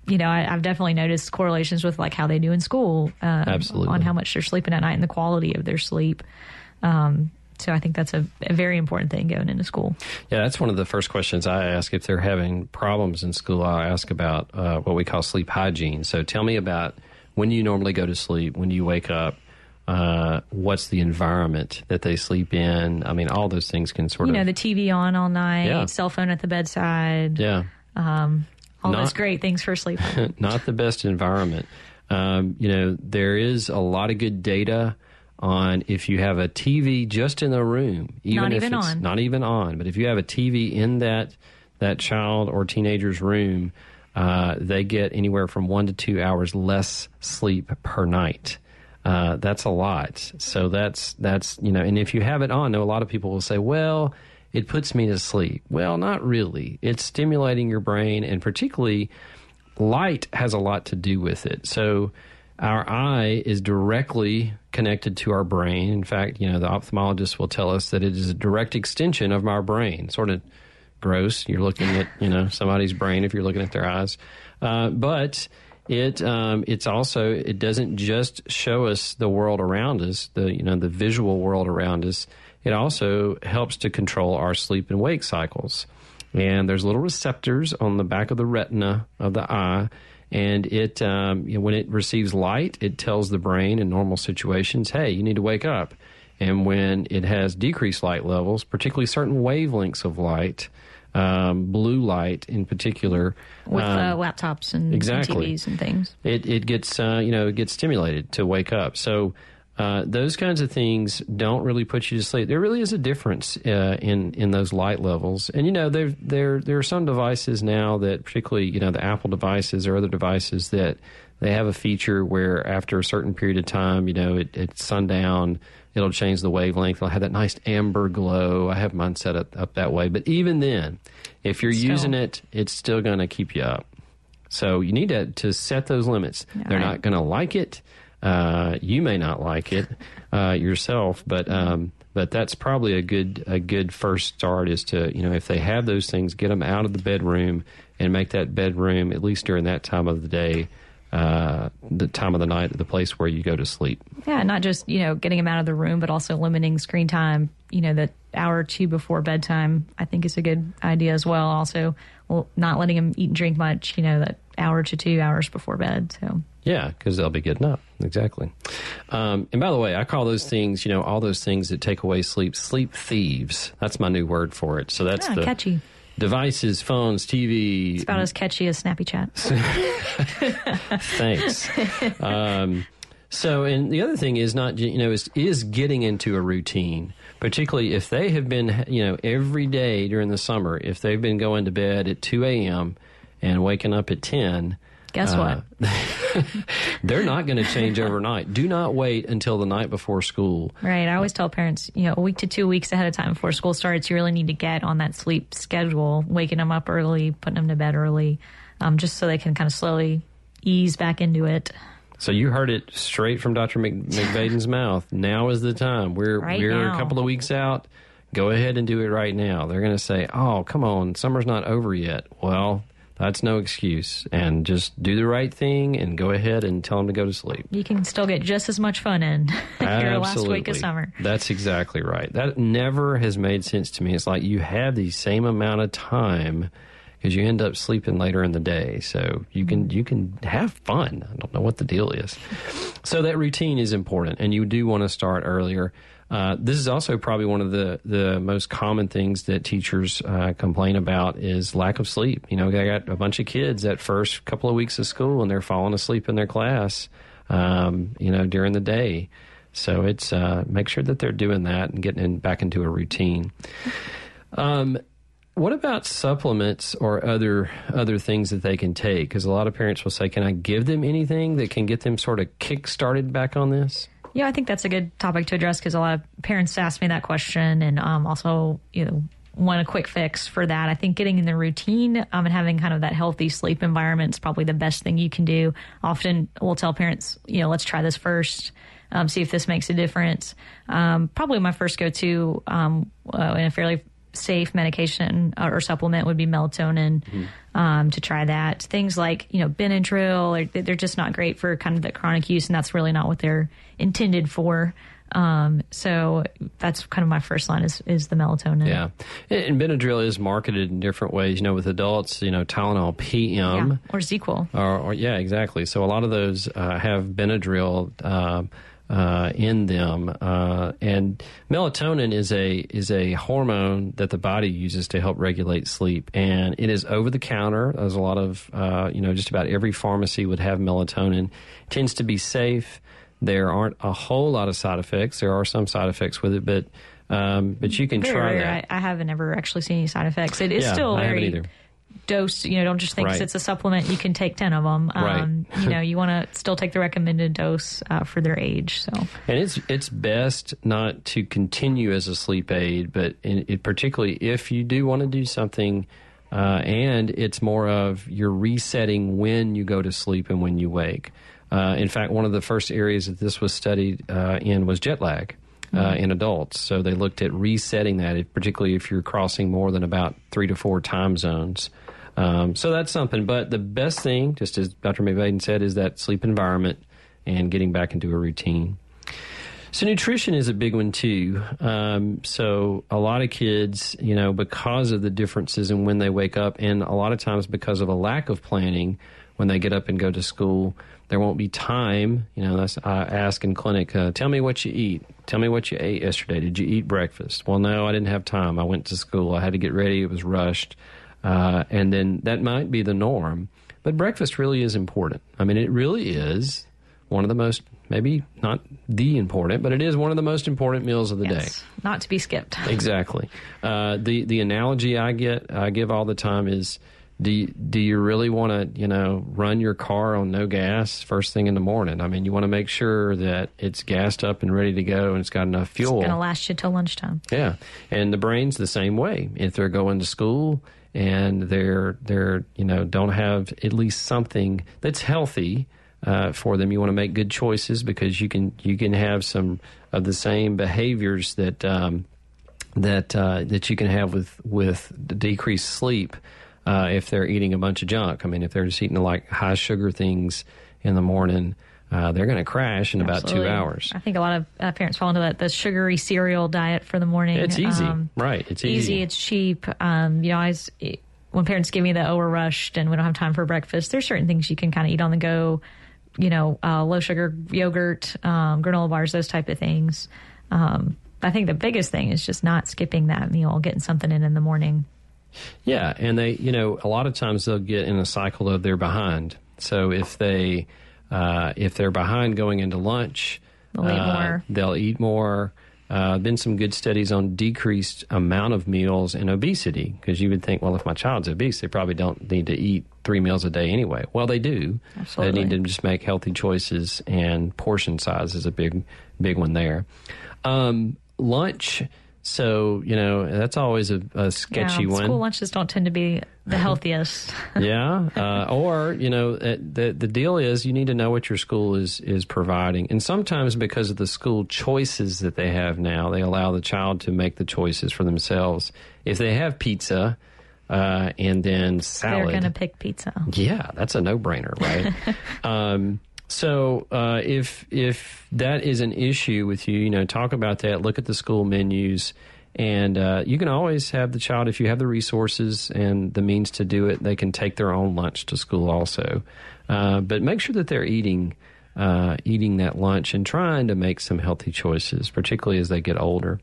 you know, I, have definitely noticed correlations with like how they do in school, um, Absolutely. on how much they're sleeping at night and the quality of their sleep. Um, so I think that's a, a, very important thing going into school. Yeah, that's one of the first questions I ask if they're having problems in school. I ask about uh, what we call sleep hygiene. So tell me about when you normally go to sleep, when you wake up. Uh, what's the environment that they sleep in? I mean, all those things can sort you of. You know, the TV on all night, yeah. cell phone at the bedside. Yeah. Um, all not, those great things for sleep. not the best environment. Um, you know, there is a lot of good data on if you have a TV just in the room, even not if even it's on. not even on, but if you have a TV in that that child or teenager's room, uh, they get anywhere from one to two hours less sleep per night. Uh, that's a lot. So that's that's you know, and if you have it on, now a lot of people will say, well, it puts me to sleep. Well, not really. It's stimulating your brain, and particularly light has a lot to do with it. So our eye is directly connected to our brain. In fact, you know, the ophthalmologist will tell us that it is a direct extension of our brain. Sort of gross. You're looking at, you know, somebody's brain if you're looking at their eyes. Uh, but it um, it's also it doesn't just show us the world around us, the you know the visual world around us. It also helps to control our sleep and wake cycles. And there's little receptors on the back of the retina of the eye and it um, you know, when it receives light, it tells the brain in normal situations, "Hey, you need to wake up." And when it has decreased light levels, particularly certain wavelengths of light, um, blue light in particular, with um, uh, laptops and, exactly. and TVs and things, it it gets uh, you know it gets stimulated to wake up. So. Uh, those kinds of things don't really put you to sleep. There really is a difference uh, in in those light levels, and you know there there there are some devices now that, particularly you know the Apple devices or other devices that they have a feature where after a certain period of time, you know, it, at sundown, it'll change the wavelength. It'll have that nice amber glow. I have mine set up, up that way, but even then, if you're Still. using it, it's still going to keep you up. So you need to to set those limits. Yeah, They're I- not going to like it. Uh, you may not like it uh, yourself, but um, but that's probably a good a good first start. Is to you know if they have those things, get them out of the bedroom and make that bedroom at least during that time of the day, uh, the time of the night, the place where you go to sleep. Yeah, not just you know getting them out of the room, but also limiting screen time. You know, that hour or two before bedtime, I think is a good idea as well. Also, well, not letting them eat and drink much. You know, that hour to two hours before bed. So Yeah, because they'll be getting up. Exactly. Um, and by the way, I call those things, you know, all those things that take away sleep, sleep thieves. That's my new word for it. So that's Ah, the catchy. devices, phones, TV. It's about as catchy as Snappy Chat. Thanks. um, so, and the other thing is not, you know, is, is getting into a routine, particularly if they have been, you know, every day during the summer, if they've been going to bed at 2 a.m. and waking up at 10. Guess uh, they're not going to change overnight. Do not wait until the night before school. Right. I always tell parents, you know, a week to two weeks ahead of time before school starts, you really need to get on that sleep schedule, waking them up early, putting them to bed early, um, just so they can kind of slowly ease back into it. So you heard it straight from Dr. Mc, McVaden's mouth. Now is the time. We're Right we're now. a couple of weeks out. Go ahead and do it right now. They're going to say, "Oh, come on, summer's not over yet." Well, that's no excuse. And just do the right thing and go ahead and tell them to go to sleep. You can still get just as much fun in your last week of summer. That's exactly right. That never has made sense to me. It's like you have the same amount of time because you end up sleeping later in the day. So you can you can have fun. I don't know what the deal is. So that routine is important, and you do want to start earlier. Uh, this is also probably one of the, the most common things that teachers uh, complain about is lack of sleep. You know, they got a bunch of kids that first couple of weeks of school and they're falling asleep in their class, um, you know, during the day. So it's uh, make sure that they're doing that and getting in, back into a routine. Um, what about supplements or other other things that they can take? Because a lot of parents will say, "Can I give them anything that can get them sort of kick started back on this?" Yeah, I think that's a good topic to address because a lot of parents ask me that question, and um, also, you know, want a quick fix for that. I think getting in the routine um, and having kind of that healthy sleep environment is probably the best thing you can do. Often we'll tell parents, you know, let's try this first. Um, see if this makes a difference. Um, probably my first go to um, uh, in a fairly safe medication or, or supplement would be melatonin um, to try that. Things like you know Benadryl, or they're just not great for kind of the chronic use, and that's really not what they're intended for. Um, so that's kind of my first line is is the melatonin. Yeah, and Benadryl is marketed in different ways. You know, with adults, you know, Tylenol PM. Yeah, or ZzzQuil. Or, or yeah, exactly. So a lot of those uh, have Benadryl uh, uh, in them, uh, and melatonin is a is a hormone that the body uses to help regulate sleep, and it is over the counter. There's a lot of uh, you know, just about every pharmacy would have melatonin. It tends to be safe. There aren't a whole lot of side effects. There are some side effects with it, but um, but you can Very try rare. that. I, I haven't ever actually seen any side effects. It is Yeah, still very dose. You know, don't just think Right. it's a supplement. You can take ten of them. Right. Um, you know, you want to still take the recommended dose uh, for their age. So And it's it's best not to continue as a sleep aid, but in, it, particularly if you do want to do something, uh, and it's more of you're resetting when you go to sleep and when you wake. Uh, in fact, one of the first areas that this was studied uh, in was jet lag. Uh, in adults, so they looked at resetting that, if- particularly if you're crossing more than about three to four time zones. Um, so that's something. But the best thing, just as Dr. McVaden said, is that sleep environment and getting back into a routine. So nutrition is a big one too. Um, so a lot of kids, you know, because of the differences in when they wake up, and a lot of times because of a lack of planning, when they get up and go to school, there won't be time. You know, that's I ask in clinic. Uh, Tell me what you eat. Tell me what you ate yesterday. Did you eat breakfast? Well, no, I didn't have time. I went to school. I had to get ready. It was rushed, uh, and then that might be the norm. But breakfast really is important. I mean, it really is one of the most maybe not the important, but it is one of the most important meals of the yes, not to be skipped. Exactly. Uh, the the analogy I get I give all the time is. Do you, do you really want to you know run your car on no gas first thing in the morning? I mean, you want to make sure that it's gassed up and ready to go, and it's got enough fuel. It's going to last you till lunchtime. Yeah, and the brain's the same way. If they're going to school and they're they're you know don't have at least something that's healthy uh, for them, you want to make good choices because you can you can have some of the same behaviors that um, that uh, that you can have with with decreased sleep uh, if they're eating a bunch of junk. I mean, if they're just eating like high sugar things in the morning. Uh, they're going to crash in about two hours. I think a lot of uh, parents fall into that the sugary cereal diet for the morning. It's easy, Um, right? It's easy. easy. It's cheap. Um, you know, I was, when parents give me the oh we're rushed and we don't have time for breakfast, there's certain things you can kind of eat on the go. You know, uh, low sugar yogurt, um, granola bars, those type of things. Um, I think the biggest thing is just not skipping that meal, getting something in in the morning. Yeah, and they, you know, a lot of times they'll get in a cycle of they're behind. So if they, uh, if they're behind going into lunch, They'll eat uh, more. They'll eat more. Uh, been some good studies on decreased amount of meals and obesity because you would think, well, if my child's obese, they probably don't need to eat three meals a day anyway. Well, they do. Absolutely. They need to just make healthy choices, and portion size is a big, big one there. Um, lunch. So you know that's always a, a sketchy yeah, one School lunches don't tend to be the healthiest. yeah, uh, or you know, uh, the the deal is you need to know what your school is is providing, and sometimes because of the school choices that they have now, they allow the child to make the choices for themselves. If they have pizza uh, and then salad. They're going to pick pizza. yeah, that's a no brainer, right? um, so uh, if if that is an issue with you, you know, talk about that. Look at the school menus, and uh, you can always have the child if you have the resources and the means to do it. They can take their own lunch to school also, uh, but make sure that they're eating. Uh, eating that lunch and trying to make some healthy choices, particularly as they get older.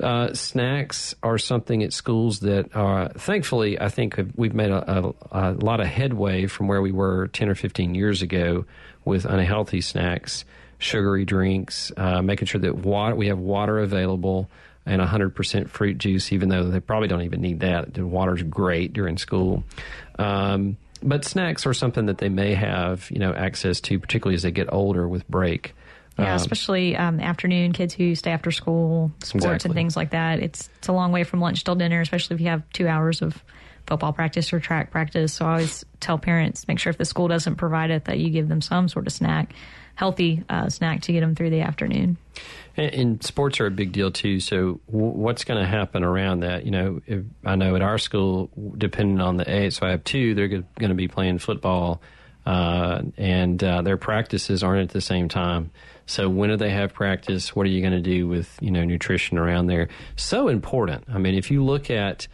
Uh, snacks are something at schools that are, thankfully, I think we've made a, a, a lot of headway from where we were 10 or 15 years ago with unhealthy snacks, sugary drinks, uh, making sure that water, we have water available and 100% fruit juice, even though they probably don't even need that. The water's great during school. Um, but snacks are something that they may have, you know, access to, particularly as they get older with break. Yeah, Um, especially um, afternoon kids who stay after school, sports Exactly. and things like that. It's it's a long way from lunch till dinner, especially if you have two hours of football practice or track practice. So I always tell parents make sure if the school doesn't provide it, that you give them some sort of snack, healthy uh, snack to get them through the afternoon. And, and sports are a big deal too. So, w- what's going to happen around that? You know, if, I know at our school, depending on the age, so I have two, they're going to be playing football, uh, and uh, their practices aren't at the same time. So, when do they have practice? What are you going to do with you know nutrition around there? So important. I mean, if you look at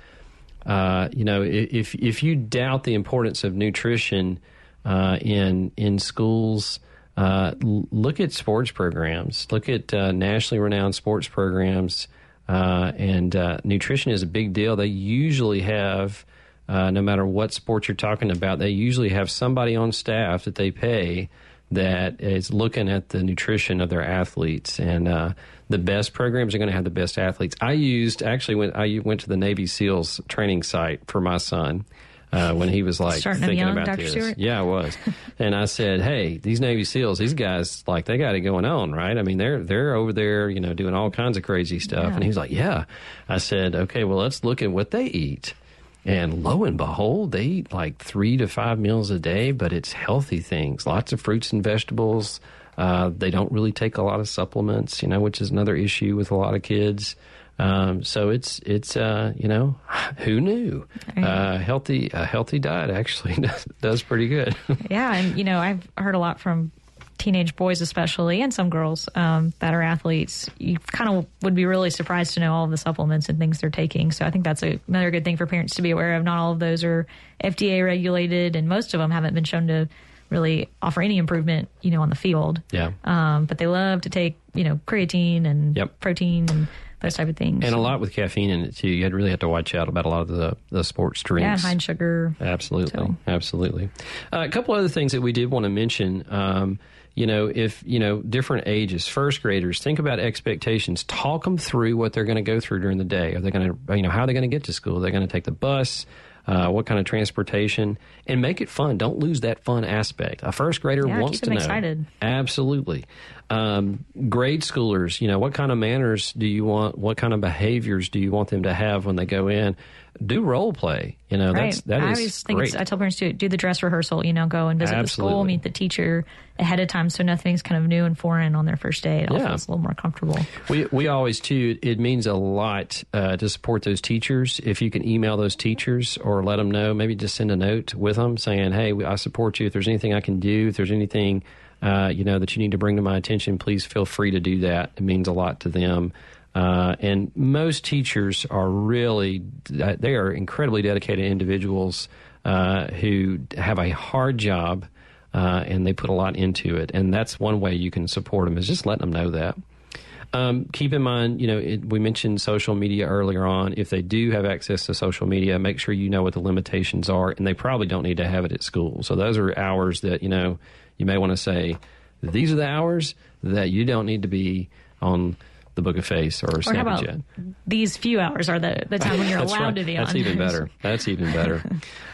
uh, you know, if if you doubt the importance of nutrition uh, in in schools, uh, look at sports programs. Look at uh, nationally renowned sports programs, uh, and uh, nutrition is a big deal. They usually have. Uh, no matter what sport you're talking about, they usually have somebody on staff that they pay that is looking at the nutrition of their athletes and uh, the best programs are going to have the best athletes. I used actually when I went to the Navy SEALs training site for my son uh, when he was like Starting thinking young, about Dr. this. Stewart? Yeah, I was, and I said, "Hey, these Navy SEALs, these guys like they got it going on, right? I mean, they're they're over there, you know, doing all kinds of crazy stuff." Yeah. And he's like, "Yeah." I said, "Okay, well, let's look at what they eat." And lo and behold, they eat like three to five meals a day, but it's healthy things, lots of fruits and vegetables. Uh, they don't really take a lot of supplements, you know, which is another issue with a lot of kids. Um, so it's it's uh, you know, who knew? Uh, healthy a healthy diet actually does, does pretty good. yeah, and you know, I've heard a lot from teenage boys, especially, and some girls um, that are athletes. You kind of would be really surprised to know all of the supplements and things they're taking. So I think that's a, another good thing for parents to be aware of. Not all of those are FDA regulated, and most of them haven't been shown to really offer any improvement, you know, on the field. yeah. Um, but they love to take, you know, creatine and protein and those type of things. And a lot with caffeine in it too. You really have to watch out about a lot of the, the sports yeah, drinks. high sugar. Absolutely, absolutely. Uh, a couple other things that we did want to mention. Um, you know, if you know different ages, first graders, think about expectations. Talk them through what they're going to go through during the day. Are they going to, you know, how are they going to get to school? Are they going to take the bus? Uh, what kind of transportation? And make it fun. Don't lose that fun aspect. A first grader Yeah, wants to know. excited. Absolutely. Um, grade schoolers, you know, what kind of manners do you want? What kind of behaviors do you want them to have when they go in? Do role play. You know, right. that's that I is always think great. it's, I tell parents to do the dress rehearsal. You know, go and visit the school, meet the teacher ahead of time, so nothing's kind of new and foreign on their first day. It all Yeah. feels a little more comfortable. We we always too. It means a lot uh, to support those teachers. If you can email those teachers or let them know, maybe just send a note with them saying, "Hey, I support you. If there's anything I can do, if there's anything uh, you know that you need to bring to my attention, please feel free to do that. It means a lot to them." Uh, and most teachers are really they are incredibly dedicated individuals uh, who have a hard job uh, and they put a lot into it. And that's one way you can support them is just letting them know that. Um, keep in mind, you know, it, we mentioned social media earlier on. If they do have access to social media, make sure you know what the limitations are, and they probably don't need to have it at school. So those are hours that you know you may want to say these are the hours that you don't need to be on the Book of Face or, Or how about Snapchat. these few hours are the, the time when you're allowed right. to be That's on. That's even better. That's even better.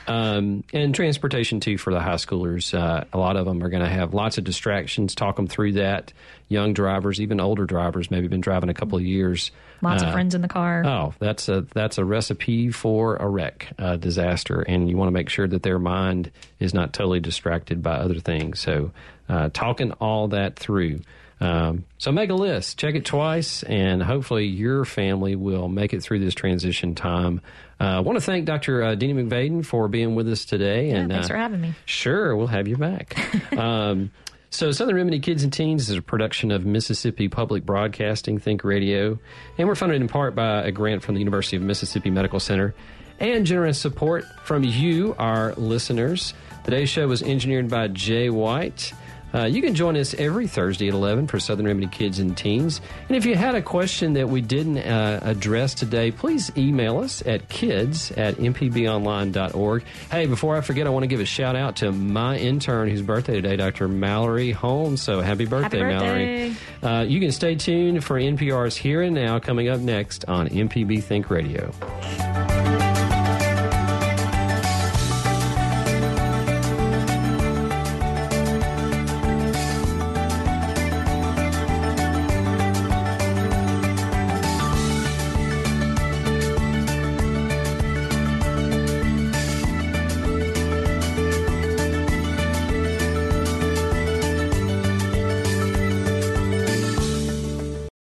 um, and transportation too for the high schoolers. Uh, a lot of them are going to have lots of distractions. Talk them through that. Young drivers, even older drivers, maybe been driving a couple of years. Lots Uh, of friends in the car. Oh, that's a that's a recipe for a wreck, a disaster, and you want to make sure that their mind is not totally distracted by other things. So, uh, talking all that through. Um, so make a list, check it twice, and hopefully your family will make it through this transition time. Uh, I want to thank Dr. Uh, Deanie McVaden for being with us today. Yeah, and thanks uh, for having me. Sure, we'll have you back. um, so, Southern Remedy Kids and Teens is a production of Mississippi Public Broadcasting, Think Radio, and we're funded in part by a grant from the University of Mississippi Medical Center and generous support from you, our listeners. Today's show was engineered by Jay White. Uh, you can join us every Thursday at 11 for Southern Remedy Kids and Teens. And if you had a question that we didn't uh, address today, please email us at kids at mpbonline.org. Hey, before I forget, I want to give a shout out to my intern whose birthday today, Dr. Mallory Holmes. So happy birthday, birthday. Mallory. Uh, you can stay tuned for NPR's Here and Now coming up next on MPB Think Radio.